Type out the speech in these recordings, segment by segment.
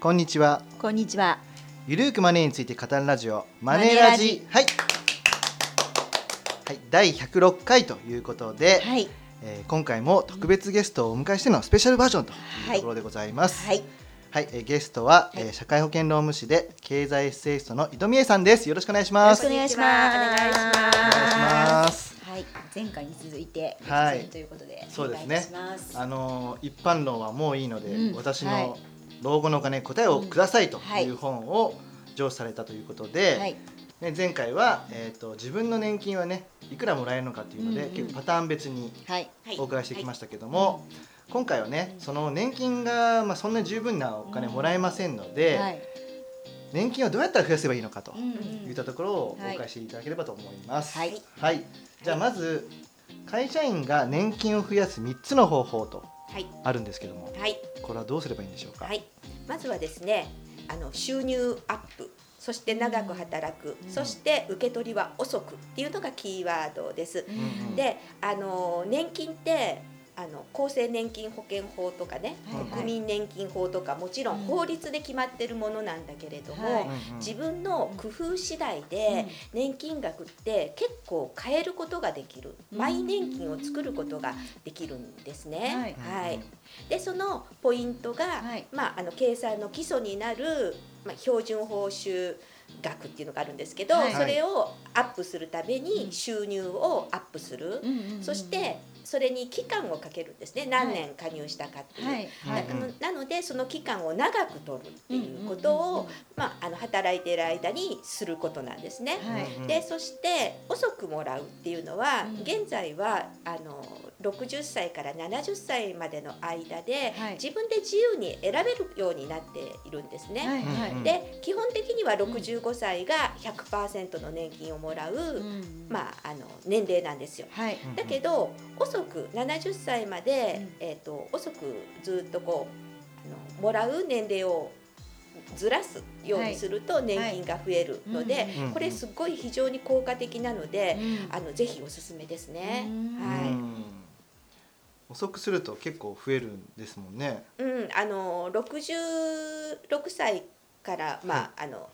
こんにちは。こんにちは。ゆるーくマネーについて語るラジオマネーラジ。はい。はい第106回ということで、はい。えー今回も特別ゲストをお迎えしてのスペシャルバージョンというところでございます。はい。はい、えーゲストは、はい。えー社会保険労務士で経済エッセイストの井戸美恵さんです。よろしくお願いしよます。ろしくお願いします。お願いします。お願いしますはい。前回に続いてはい。ということで、そうですね。お願いいたします。あのー一般論はもういいので、うん。私はい。の老後のお金答えをくださいとうんはいいう本を上司されたということで、はい。ね、前回は、えー、と自分の年金はねいくらもらえるのかっていうので、うんうん結構パターン別にはい。お伺いしてきましたけども、今回はねその年金が、まあ、そんな十分なお金もらえませんので、はい。年金をどうやったら増やせばいいのかとうんいったところをお伺いしていただければと思います。はい。はい、じゃあまず会社員が年金を増やす3つの方法とはいあるんですけどもはい。これはどうすればいいんでしょうか、はい。まずはですねあの収入アップそして長く働く、うん。そして受け取りは遅くっていうのがキーワードです。うんうん。であの年金ってあの厚生年金保険法とかね、はい国民年金法とかもちろん法律で決まってるものなんだけれども、はい。うんうん。自分の工夫次第で年金額って結構変えることができる、うん。マイ年金を作ることができるんですね。はい。はい。でそのポイントが、はい。まあ、あの計算の基礎になる、まあ、標準報酬額っていうのがあるんですけど、はい。それをアップするためうんに収入をアップする、うんうんうん。そしてそれに期間をかけるんですね何年加入したかっていう。はい。はい。ななのでその期間を長く取るっていうことを、まあ、あの働いている間にすることなんですね。はいでそして遅くもらうっていうのは、うん現在はあの60歳から70歳までの間で、はい自分で自由に選べるようになっているんですね。はいで基本的には65歳が100%の年金をもらう、うんまあ、あの年齢なんですよ。はい。だけど遅く70歳まで、うん。えー、と遅くずっとこうあのもらう年齢をずらすようにすると年金が増えるので、これすごい非常に効果的なので、うん。あのぜひおすすめですね。うん。はい。うん。遅くすると結構増えるんですもんね。うん、あの66歳からまあ、あの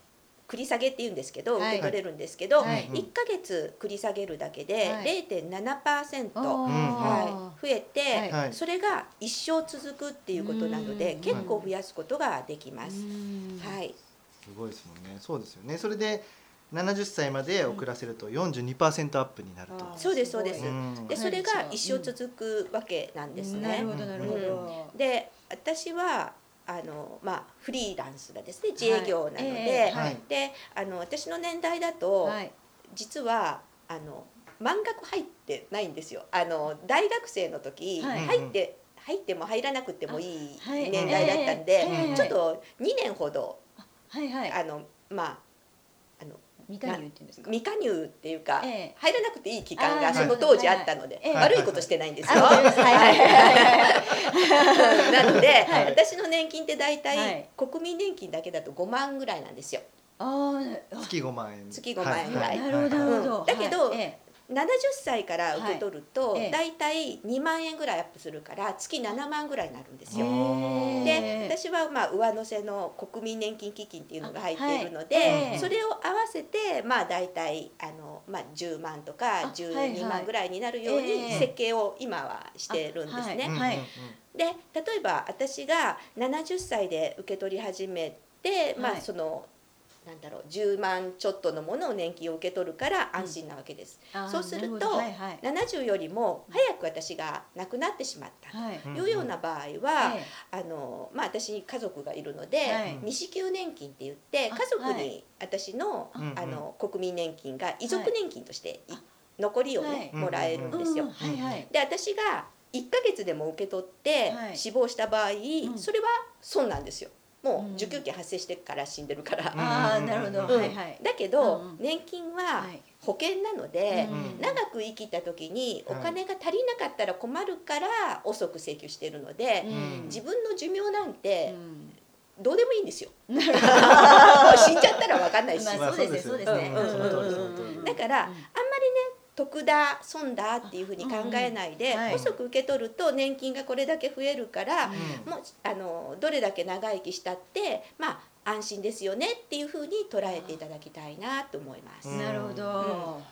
繰り下げって言うんですけど、はい。受け取れるんですけど、はい。1ヶ月繰り下げるだけではい。0.7%、あーはい、増えて、はい。それが一生続くっていうことなのでうん。結構増やすことができます。うん。はい、すごいですもんね。そうですよね。それで70歳まで遅らせると42%アップになると。あー。そうですそうです。でそれが一生続くわけなんですね。なるほどなるほど。で私はあの、まあ、フリーランスがですね自営業なので、ええはいであの私の年代だと、はい。実はあの満額入ってないんですよ。あの大学生の時、はい入って入っても入らなくてもいい年代だったんで、ええちょっと2年ほどはいはい。あのまあ未加入っていうんですか？未加入っていうか、ええ。入らなくていい期間がその当時あったので、はい。はい悪いことしてないんですよ。なので、はい。私の年金って大体、はい。国民年金だけだと5万ぐらいなんですよ。ああ。月5万円。月5万円ぐらい。なるほどなるほど。うん。だけどはい。え70歳から受け取ると、大体2万円ぐらいアップするから月7万ぐらいになるんですえよ。で私はまあ上乗せの国民年金基金っていうのが入っているので、それを合わせてまあ大体あの、まあ、10万とかあはいはい12万ぐらいになるようえにえ設計を今はしてるんですね。で例えば私が70歳で受け取り始めて、まはい。あそのなんだろう10万ちょっとのものを年金を受け取るから安心なわけです。あーそうするとはいはい。70よりも早く私が亡くなってしまった。はい。うんというような場合は、えあのまあ、私に家族がいるので、はい。未支給年金って言ってあ家族はい。に私の,、うんうん。あの国民年金が遺族年金としてい、残りをね、はい。もらえるんえですよ。うんはいはい。で私が1ヶ月でも受け取ってはい。死亡した場合、ん。それは損なんですよ。もうんう受給権発生してから死んでるから。ああなるほど。うん。はいはい。だけど、うんうん。年金ははい。保険なので、うん。長く生きた時におはい金が足りなかったら困るから遅く請求してるので、うん。自分の寿命なんてうん。どうでもいいんですよ。死んじゃったら分かんないし。まあそうですねそうですね。だから、あん得だ損だっていうふうに考えないで、うんはい。遅く受け取ると年金がこれだけ増えるから、うん。もうあのどれだけ長生きしたってまあ安心ですよねっていうふうに捉えていただきたいなと思います。うん。なるほど。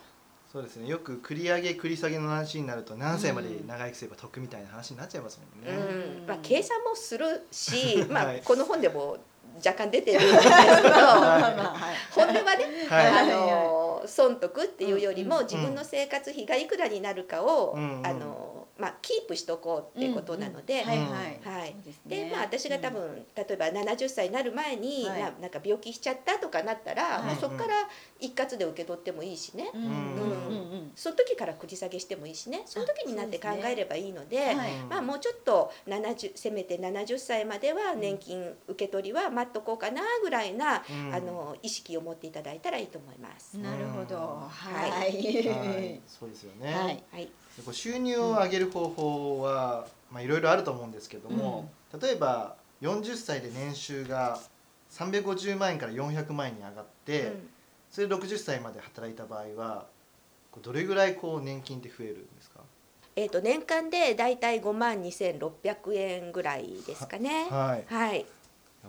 そうですね。よく繰り上げ繰り下げの話になると何歳まで長生きすれば得みたいな話になっちゃいますもんね。うん。まあ、計算もするし、まあはいこの本でも若干出てるんですけど、まあまあはい。本音はね、はい。あの損得っていうよりもうん自分の生活費がいくらになるかを、うん。あのまあ、キープしとこうってことなので。はいはい。でまあ私が多分、例えば70歳になる前に、はいななんか病気しちゃったとかなったら、はいもうそこから一括で受け取ってもいいしね、うんうんうんその時から繰り下げしてもいいしねその時になって考えればいいのではいまあ、もうちょっと70せめて70歳までは年金受け取りは待っとこうかなぐらいな、うんあの意識を持っていただいたらいいと思います。うん。なるほど。うんはい。はい、そうですよね。はい。こう収入を上げる方法は、まあいろいろあると思うんですけども、例えば40歳で年収が350万円から400万円に上がって、うん。それで60歳まで働いた場合はどれぐらいこう年金って増えるんですか？えー、と年間でだいたい5万2600円ぐらいですかね。はい。はい、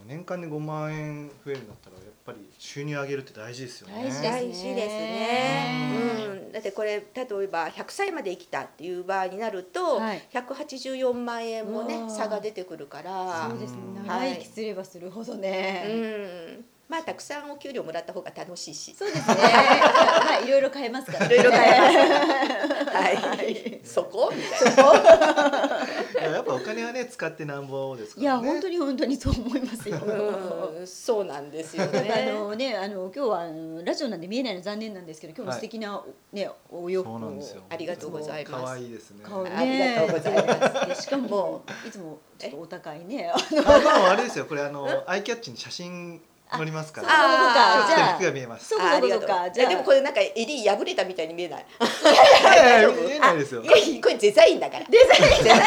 年間で5万円増えるんだったらやっぱり収入上げるって大事ですよね大事ですね。うんうん、だってこれ例えば100歳まで生きたっていう場合になると、はい184万円もね差が出てくるからそう。ですねうん。長生きすればするほどうね。ん、まあたくさんお給料もらった方が楽しいし。そうですね。まあいろいろ変えますからね。いろいろ変えますはい、はいそこ？みたいな。いややっぱお金はね使ってなんぼですからねいや本当に本当にそう思いますよ。うん、そうなんですよなんかあね。のねあの今日はあのラジオなんで見えないの残念なんですけど今日も素敵な、ねお洋服をそうなんですよありがとうございます可愛いですねありがとうございますでしかもいつもちょっとお高いね。あああれですよこれあのアイキャッチに写真載りますからあーじゃあ服が見えますそうあありがとうそうかじゃあえでもこれなんか襟破れたみたいに見えない？いやいや見えないですよ いやこれデザインだから。デザイン。デザイン。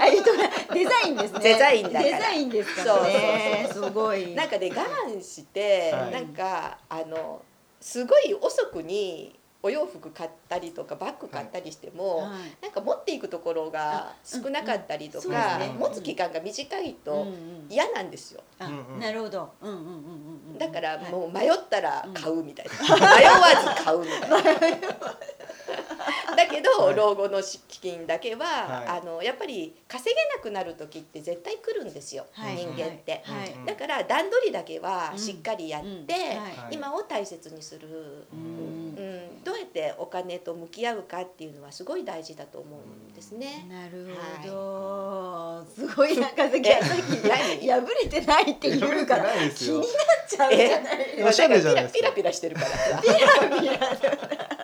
あえっとデザインですね。デザインだからデザインですからね。すごい。なんかね我慢して、はいなんかあのすごい遅くにお洋服買ったりとかバッグ買ったりしても、はいなんか持っていくところが少なかったりとうんうんうですね持つ期間が短いうんとうん嫌なんですよ。なるほど。うんうんうんうんうん。だからはいもう迷ったら買うみたいな、迷わず買うみたいな。だけど、はい。老後の資金だけは、はい。あのやっぱり稼げなくなる時って絶対来るんですよ、はい。人間って。だから段取りだけはしっかりやって、うん。今を大切にする、ううん。んどうやってお金と向き合うかっていうのはすごい大事だと思うんですね。なるほど。すごいなんかさっき破れてないって言うから気になっちゃうじゃないですか。ピラピラしてるから。さ。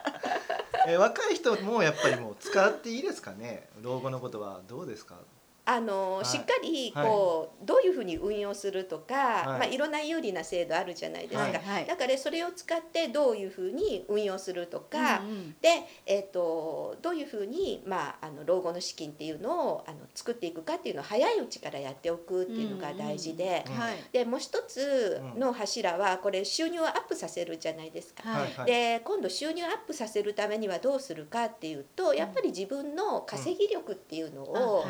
え若い人もやっぱりもう使っていいですかね？老後のことはどうですか？あの、はい。しっかりこう、どういうふうに運用するとか、はい。まあいろんな有利な制度あるじゃないですか。はい。はい。だからそれを使ってどういうふうに運用するとか、うんうんで、えっとどういうふうに、まあ、あの老後の資金っていうのをあの作っていくかっていうのを早いうちからやっておくっていうのが大事で。うんはい。でもう一つの柱はこれ収入をアップさせるじゃないですか。はいはい。で今度収入アップさせるためにはどうするかっていうとやっぱり自分の稼ぎ力っていうのを、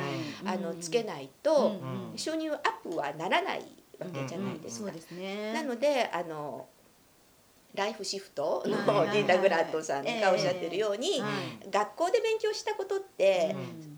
あのつけないと、うん。うん。収入アップはならないわけじゃないですか。なのであのライフシフトのリンダ・グラットさんがおっしゃってるように、はい。学校で勉強したことって、うん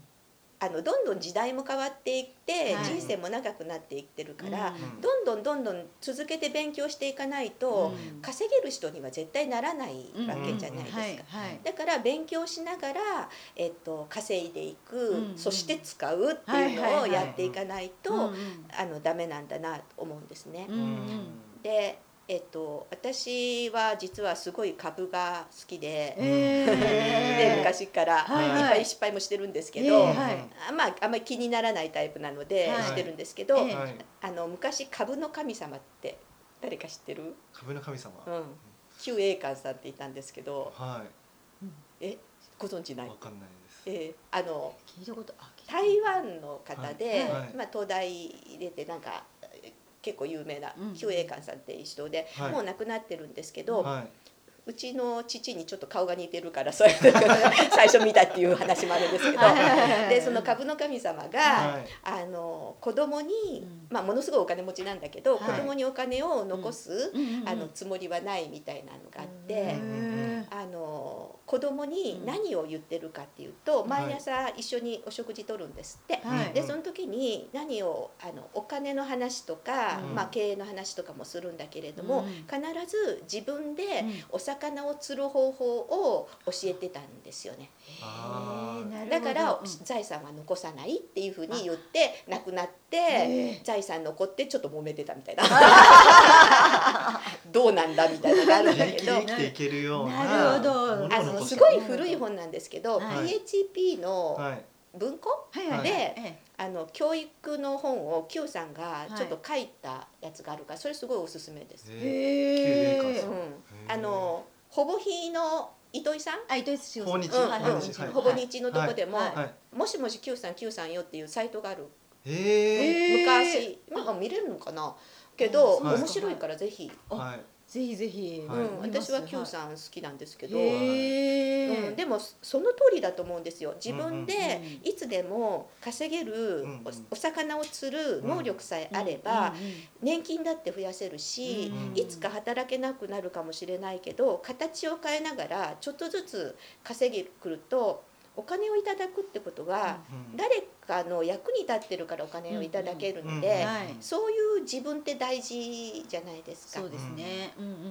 あのどんどん時代も変わっていって、はい。人生も長くなっていってるから、うん。どんどんどんどん続けて勉強していかないと、うん。稼げる人には絶対ならないわけじゃないですか。はい。はい。だから勉強しながら、えっと、稼いでいく、うん。そして使うっていうのをやっていかないと、うんうん。あのダメなんだなと思うんですね。うんうん。で、えっと、私は実はすごい株が好きで、え でー昔から。はいはい。いっぱい失敗もしてるんですけど、えーはい。あまああんまり気にならないタイプなのではい。してるんですけど、ええ。はい。あの昔株の神様って誰か知ってる、株の神様？うん、旧栄冠さんっていたんですけど。はえご存知ない？いわかんないです。えーあの聞いたことあ聞いた台湾の方で、はい。はい。まあ、東大入れてなんかえ結構有名なうん旧栄冠さんっていう人で、はい。もう亡くなってるんですけど、はい。うちの父にちょっと顔が似てるから そういう最初見たっていう話もあるんですけどでその株の神様が、はい。あの子供に、うん。まあ、ものすごいお金持ちなんだけど、はい。子供にお金を残す、あのつもりはないみたいなのがあって。あの子供に何を言ってるかっていうと、ん毎朝一緒にお食事とるんですって。はい。でその時に何をあのお金の話とか、うん。まあ、経営の話とかもするんだけれども、うん。必ず自分でうん。お魚を釣る方法を教えてたんですよね。だから、うん。財産は残さないっていうふうに言って亡くなって財産残ってちょっと揉めてたみたいな。どうなんだみたいなのがあるんだ自けど生きていけるようなど。あのすごい古い本なんですけど、はい。PHP のはい文庫、はい。はい。でえあの教育の本を Q さんがいちょっと書いたやつがあるからそれすごいおすすめです。あのほぼ日の糸井さん？あ糸井志保訪日うんはいうん訪日はい。ほぼ日のとこでも、もしもし Q さん Q さんよっていうサイトがある。へええー。昔、まあ見れるのかな？けど、はい面白いからぜひ、あはいぜひぜひ。はい。うん、私は Q んさん好きなんですけど、へーうん、でもその通りだと思うんですよ。自分でうんいつでも稼げるうんおお魚を釣る能力さえあれば年金だって増やせるしうんいつか働けなくなるかもしれないけど形を変えながらちょっとずつ稼げくるとお金をいただくってことはうん誰かの役に立ってるからお金をいただけるのでそういう自分って大事じゃないですか。そう。ですね。うん。うんうんうんうん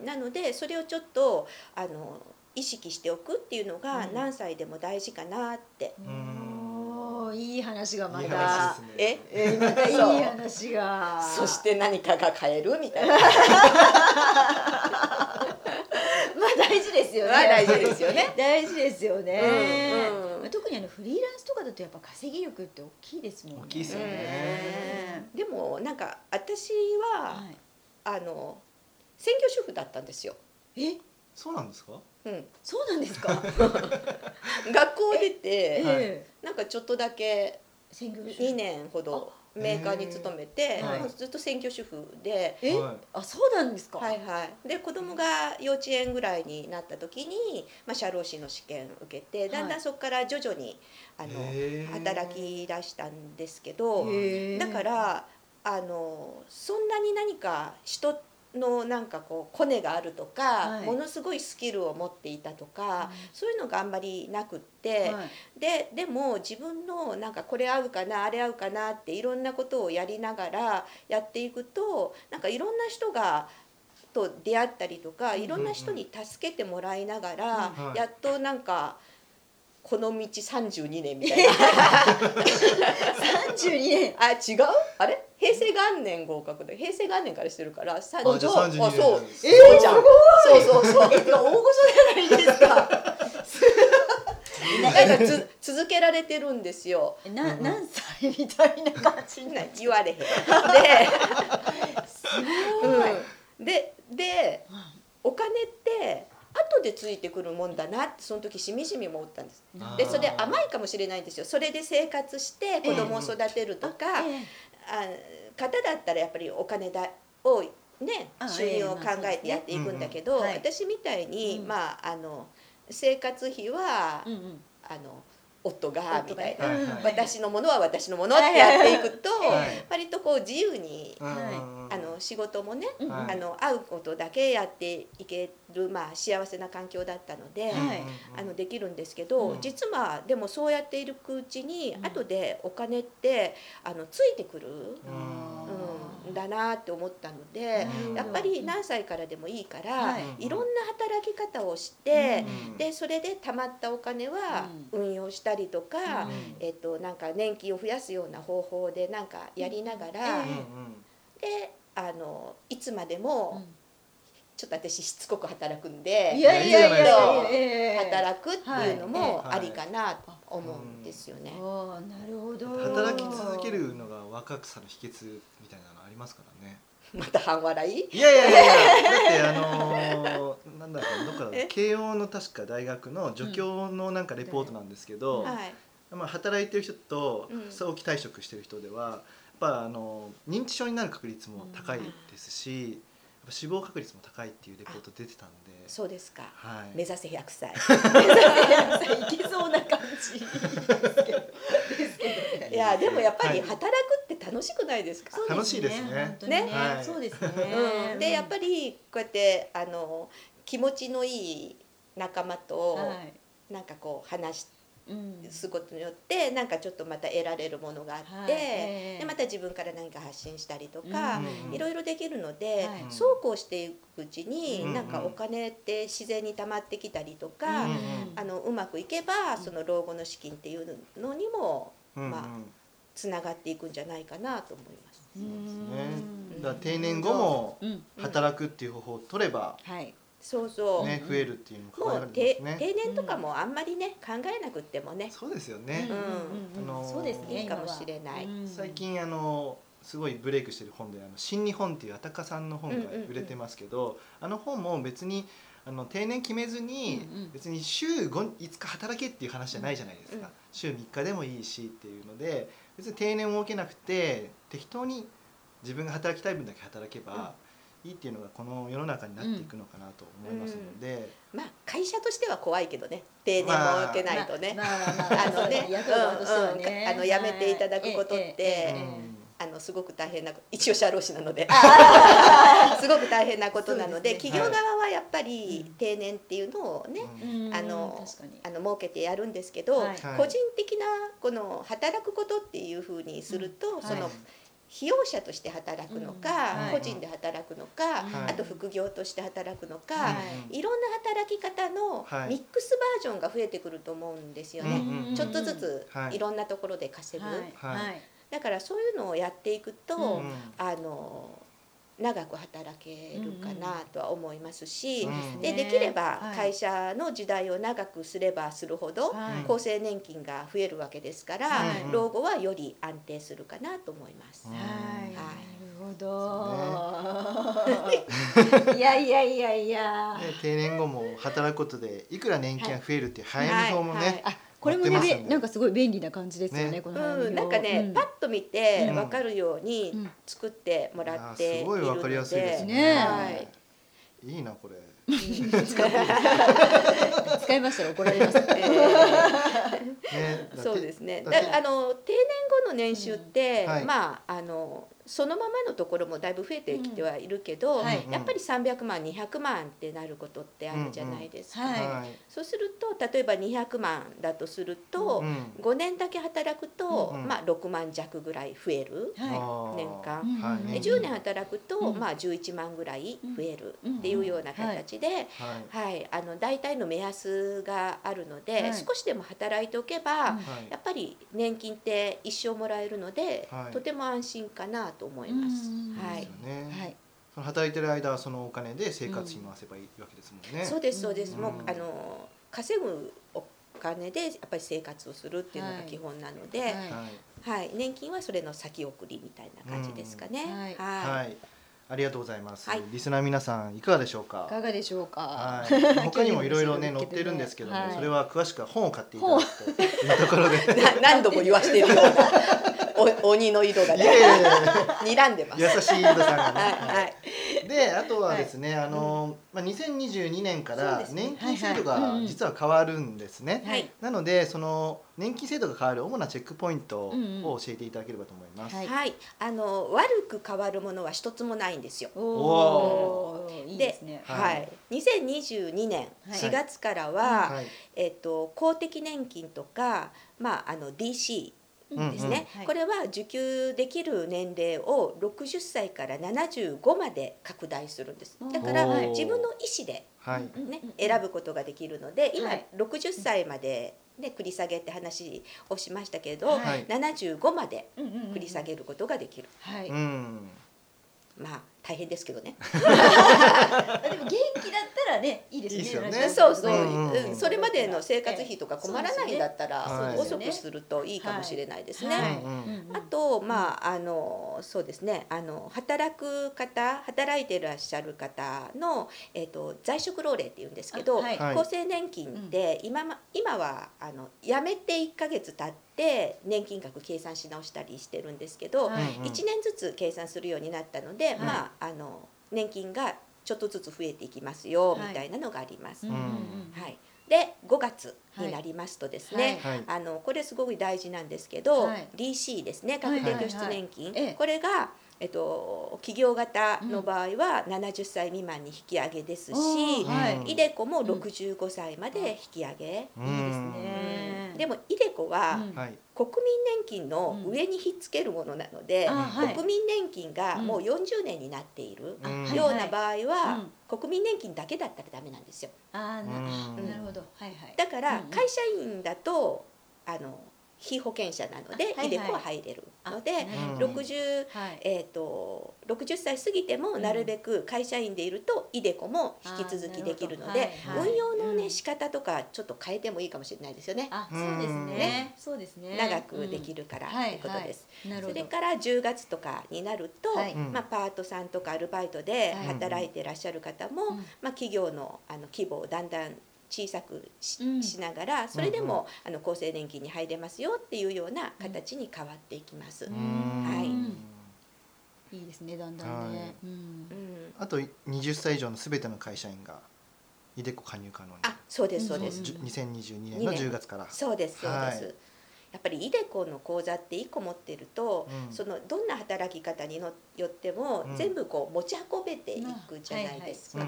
うん、なのでそれをちょっとあの意識しておくっていうのがうん。何歳でも大事かなって。いい話がまいいた話ですね。え？えまたいい話が。そして何かが変えるみたいな。まあ大事ですよね。まあ大事ですよね。大事ですよね。まあ特にあのフリーランスとかだとやっぱ稼ぎ力って大きいですもんね。大きいですよね。でもなんか私は、はい。あの専業主婦だったんですよ。え？そうなんですか？うん、そうなんですか？学校出てええ。なんかちょっとだけ専業主婦。2年ほどメーカーに勤めて、はい。ずっと専業主婦で。え？はい。あそうなんですか？はいはい、で子供が幼稚園ぐらいになった時に、まあ、社労士の試験受けてだんだんそこから徐々にあの働き出したんですけどだからあのそんなに何か人のなんかこうコネがあるとか、はい。ものすごいスキルを持っていたとか、うん。そういうのがあんまりなくって、はい。ででも自分のなんかこれ合うかなあれ合うかなっていろんなことをやりながらやっていくとなんかいろんな人がと出会ったりとかいろんな人に助けてもらいながら、うん。やっとなんかこの道32年みたいな。32年。あ違う？あれ？平成元年合格で平成元年からしてるから30あじゃあ32年あそう、です。そうじゃんそうそうそう。大御所じゃないですか。なんかつ続けられてるんですよ。な何歳みたいな感じにな 言われへん。で、うん、ででお金って後でついてくるもんだなってその時しみじみ思ったんです。でそれ甘いかもしれないんですよ。それで生活して子供を育てるとか、えあ方だったらやっぱりお金だをねあ収入を考えてやっていくんだけど、うんうんはい。私みたいに、うん。まああの生活費は、えうんうん。あの夫がみたいな。はいはい私のものは私のものってやっていくと、はい。割とこう自由に、うんうんうんあの仕事もね、うん。はい。あの会うことだけやっていける、まあ、幸せな環境だったので、はい。あのできるんですけど、うん。実はでもそうやっているうちに、うん。後でお金ってあのついてくる、うんうん、だなって思ったので、うん。やっぱり何歳からでもいいから、はい。い、ろんな働き方をして、うんでそれで貯まったお金は運用したりとか、うん。えっと、なんか年金を増やすような方法でなんかやりながら、であのいつまでも、うん。ちょっと私しつこく働くんでいやいやいや働くっていうのもはい。ありかなと思うんですよね。ああなるほど。働き続けるのが若くさの秘訣みたいなのありますからね。また半笑い？いやいやいやいや。だってあのーなんだっけどっか慶応の確か大学の助教のなんかレポートなんですけど、はい。まあ、働いてる人とうん。早期退職してる人ではやっぱあの認知症になる確率も高いですし、ぱ死亡確率も高いっていうレポート出てたんで。そうですか。はい。目指せ100歳。いけそうな感じですけど。ですけど。ねいやでもやっぱりはい。働くって楽しくないですか？そう楽しいですね。本当にね。はい。そうですね。うん、でやっぱりこうやってあの気持ちのいい仲間とはい。なんかこう話うんすことによってなんかちょっとまた得られるものがあって、はい。ええ。でまた自分から何か発信したりとか、うんいろいろできるので、はい。そうこうしていくうちに、うんなんかお金って自然に溜まってきたりとか、うんあのうまくいけばその老後の資金っていうのにもうんうん。まあつながっていくんじゃないかなと思います。うそうですん。ねだから定年後もうん。働くっていう方法を取ればはいそうそう、ね増えるっていうのも考えられまもう定年とかもあんまりね考えなくってもね、そうですよね。うん。うんうんあのーそうですねいいかもしれない。最近あのすごいブレイクしてる本で「あの新日本」っていうあたかさんの本が売れてますけど、あの本も別にあの定年決めずに、うんうん別に週 5, 5日働けっていう話じゃないじゃないですか、うん週3日でもいいしっていうので別に定年を設けなくて適当に自分が働きたい分だけ働けばいいっていうのがこの世の中になっていくのかなと思いますので、まあ会社としては怖いけどね。定年まあ設けないとね、まあまあまああのね、辞めていただくことってはいええええうんあのすごく大変な一応社労士なのですごく大変なことなのでね企業側はやっぱりうん定年っていうのをね、うんうんあのあの設けてやるんですけど、はいはい個人的なこの働くことっていうふうにすると、うんそのはい費用者として働くのか、個人で働くのか、はい。あと副業として働くのか、はい。いろんな働き方のはい。ミックスバージョンが増えてくると思うんですよね。ちょっとずつはい。いろんなところで稼ぐ、だからそういうのをやっていくと、うん。あの長く働けるかなとは思いますし、うんでできればはい。会社の時代を長くすればするほどはい。厚生年金が増えるわけですから、はい。老後はより安定するかなと思います。うんはい、なはい。るほど。いやいやいやいや。ね、定年後も働くことでいくら年金が増えるっていう早見表もね、はいはい。あ、これもね、載ってますんでべなんかすごい便利な感じですよね。ね。このうん、なんかね、うん。パッと見てうん。分かるようにうん。作ってもらっているので、あーすごい分かりやすいですね。ねはいいいなこれ。使いましたら怒られます。えーねだってそうですね。あの定年後の年収って、うん。はい。まああのそのままのところもだいぶ増えてきてはいるけど、うん。はい。やっぱり300万200万ってなることってあるじゃないですか。うんうんはいはいそうすると例えば200万だとすると、うん5年だけ働くと、うんまあ6万弱ぐらい増える。はあー。年間うんはいでうん10年働くと、うん。まあ11万ぐらい増えるうん。っていうような形で、はい。はい、あの大体の目安があるので、はい。少しでも働いておけば、やっぱり年金って一生もらえるので、はい。とても安心かなと思います。うんはい。はい。その働いてる間はそのお金で生活費回せばいいわけですもんね、そうですそうです。うん。もうあの稼ぐお金でやっぱり生活をするっていうのが基本なので、はい、はい。年金はそれの先送りみたいな感じですかね。うん。はい。ありがとうございます、はい。リスナー皆さんいかがでしょうか？いかがでしょうか？はい、他にもいろいろね。載ってるんですけども、はい。それは詳しくは本を買っていただくというところで。な何度も言わしてるようなお鬼の井戸がね。睨んでます。優しい井戸さんがね、はい。はい。であとはですね、あのまあ、2022年から年金制度が実は変わるんですね、はい。なのでその年金制度が変わる主なチェックポイントを教えていただければと思います、はい。はい、あの悪く変わるものは一つもないんですよ。おおお、いいですね。ははい。い、2022年はい。4月からは、はい。えっと公的年金とか、まああの DC うんですね、はい。これは受給できる年齢を60歳から75まで拡大するんです。だから自分の意思で、ね、選ぶことができるので今はい。60歳まで、ね、繰り下げって話をしましたけど、はい。75まで繰り下げることができる、まあ大変ですけどね。あでも元気だったらね、いいですよね。いいですよね。そうそう、うんうん。それまでの生活費とか困らないんだったら、ね。遅くするといいかもしれないですね。はい。うんうんあとまああのそうですね。あの働く方働いていらっしゃる方の、えっと在職老齢っていうんですけど、あはい。はい。厚生年金って今ま今はあの辞めて1ヶ月経って年金額計算し直したりしてるんですけど、はいうんうん1年ずつ計算するようになったので、まああの年金がちょっとずつ増えていきますよ、はい。みたいなのがあります。うんうんうん。はい、で5月になりますとですね、はい。あのこれすごく大事なんですけど、はい。DC ですねはい確定拠出年金、はいはいええ。これが、えっと、企業型の場合は70歳未満に引き上げですし、おー。はい。うんイデコも65歳まで引き上げ、うんいいですねでもイデコは国民年金の上にひっつけるものなので、国民年金がもう40年になっているうん。ような場合は、うん。国民年金だけだったらダメなんですよ。あーなうんなるほど。はいはい。だから会社員だとあの非保険者なので、あはいはい。イデコは入れるので、うん60はい。えー、と60歳過ぎてもなるべく会社員でいるとイデコも引き続きできるので、運用のね、うん仕方とかちょっと変えてもいいかもしれないですよね。あそうですね。ね。そうですね。長くできるからうん。とい。うことです。はい。はいなるほど。それから10月とかになると、まあ、パートさんとかアルバイトではい。働いてらっしゃる方も、うん。まあ、企業のあの規模をだんだん小さくし,、うん。しながらそれでも、あの厚生年金に入れますよっていうような形に変わっていきます。ううんうん。はいいいですねだんだんね。はい。うん。あと20歳以上のすべての会社員がイデコ加入可能に。あそうですそうです、うんじゅ2022年の10月からそうですそうです、はいやっぱりイデコの口座って1個持ってると、うん。そのどんな働き方にのよっても、うん。全部こう持ち運べていくじゃないですか、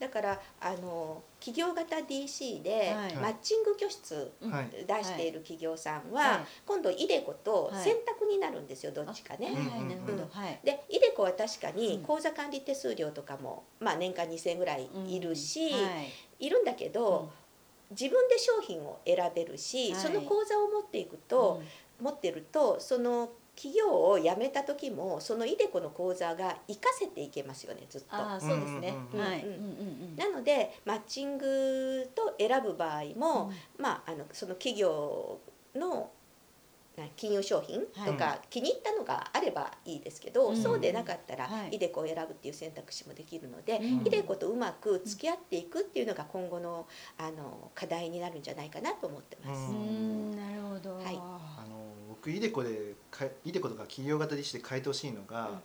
だからあの企業型 DC ではい。マッチング拠出出している企業さんは、はい。今度イデコとはい。選択になるんですよ、どっちかね。でイデコは確かにうん。口座管理手数料とかも、まあ、年間2,000円ぐらいいるし、い。るんだけど、自分で商品を選べるし、はい。その口座を持っていくと、持ってるとその企業を辞めた時もそのイデコの口座が活かせていけますよねずっと。ああそうですね。うんうんうんはい。うんうんうん。なのでマッチングと選ぶ場合も、うん。まあ、あのその企業のな金融商品とか、気に入ったのがあればいいですけど、うん。そうでなかったら、はい。イデコを選ぶっていう選択肢もできるので、うん。イデコとうまく付き合っていくっていうのが今後のあの課題になるんじゃないかなと思ってます。ううんんなるほど。はい。あの僕イデコでかイデコとか企業型でして変えてほしいのが、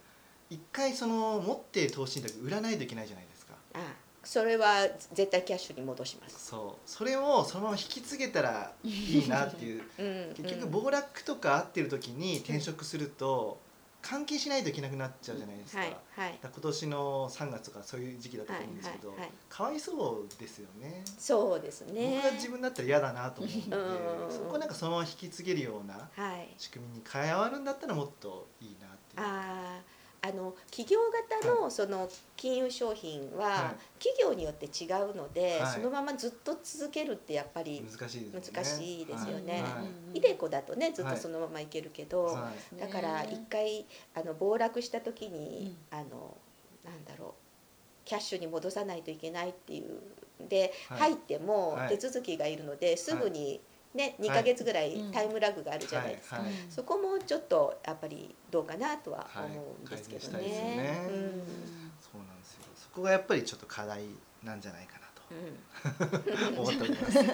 一回その持っている投資信託売らないといけないじゃないですか。あそれは絶対キャッシュに戻します。そう。それをそのまま引き継げたらいいなっていう。うん、結局うん暴落とか合ってる時に転職すると換金しないといけなくなっちゃうじゃないですか,、はい。はい。今年の3月とかそういう時期だったと思うんですけど、はい。はい。はい。かわいそうですよね。そうですね。僕は自分だったら嫌だなと思うのでうん。そこをなんかそのまま引き継げるようなはい。仕組みに変わるんだったらもっといいなっていう。あーあの企業型のその金融商品ははい。企業によって違うので、はい。そのままずっと続けるってやっぱり難しいですよね。難しいですよね。はい。イデコだとねずっはいとそのままいけるけど、はい。だから一回あの暴落した時に、あのなんだろうキャッシュに戻さないといけないっていうで、はい。入ってもはい。手続きがいるのですぐにね、はい。2ヶ月ぐらいうん。タイムラグがあるじゃないですか。そこもちょっとやっぱりどうかなとは思うんですけどね。そうなんですよ。そこがやっぱりちょっと課題なんじゃないかなうん。と 思っております。はい。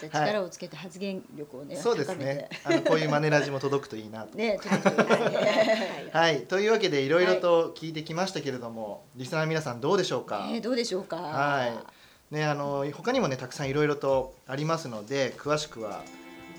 じゃあ力をつけて発言力をねそうですね。て。あのこういうマネラジも届くといいなと。ね はい。というわけでいろいろと聞いてきましたけれども、リスナーの皆さんどうでしょうか、ねどうでしょうか？はいねあの他にもねたくさんいろいろとありますので詳しくは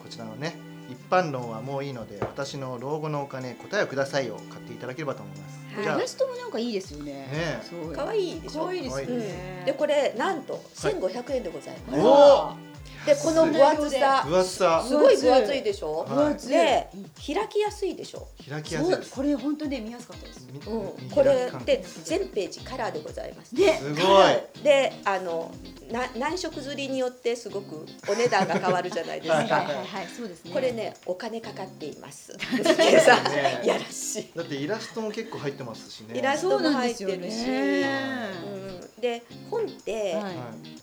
こちらのね一般論はもういいので私の老後のお金答えをくださいを買っていただければと思います、はい。トもなんかいいですよね。ね。そう。可愛いでしょ？可愛いですね。でこれなんと1500円でございます。おでこの分厚さ。分厚さ。すごい分厚いでしょ？はい。分厚い。で開きやすいでしょ？開きやすいこれ本当ね見やすかったです。みうん。見、これで全ページカラーでございます。ね。すごい。であのな何色刷りによってすごくお値段が変わるじゃないですか。はいはいそうですね。これねお金かかっています。計算ねやらしい。だってイラストも結構入ってますしね。イラストも入ってるし、そうなんですよね。うんで本って、はい。はい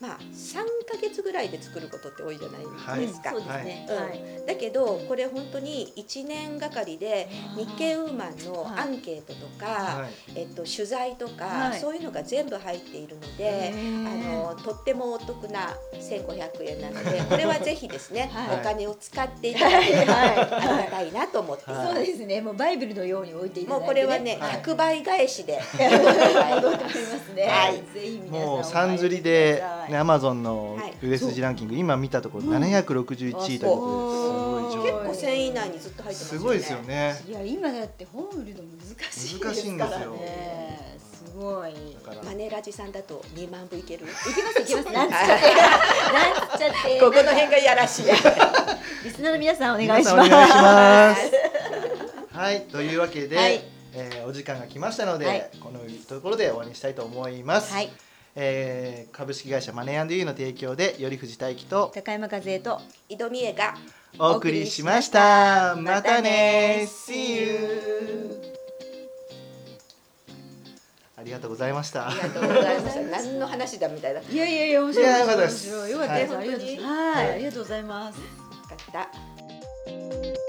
まあ3ヶ月ぐらいで作ることって多いじゃないですか。そうですね。うん。はい。だけどこれ本当に1年がかりで日経ウーマンのはい。アンケートとか、はい。えっと、取材とか、はい。そういうのが全部入っているので、あのとってもお得な1500円なのでこれはぜひですね、はい。お金を使っていただければはい。ありがたいなと思って。い。ます。そうですね。もうバイブルのように置いていただもいうて、これはね、はい。100倍返しで。戻ってますね。はいもうさんずりでねアマゾンのはい売れ筋ランキング今見たところうん761位ということですごい上結構1000位以内にずっと入ってますよね。すごいですよねいや今だって本売るの難しい難しいんですよからね。すごい。マネラジさんだと2万部いける？きますいきます。なんつっちゃって。なんつっちゃって。ここの辺がやらしい。リスナーの皆さんお願いします。皆さんお願いしますはいというわけで、はいえーお時間が来ましたので、はいところで終わりにしたいと思います、はい。えー株式会社マネーユーの提供で頼藤大樹と高山和恵と井戸美恵がお送りしました。またね See you ありがとうございました。ありがとうございました。何の話だみたいな。よいやいやいや面白い。いやよかったです面白い。よかったです、はい。ありがとうございます。はい。ありがとうございますかった。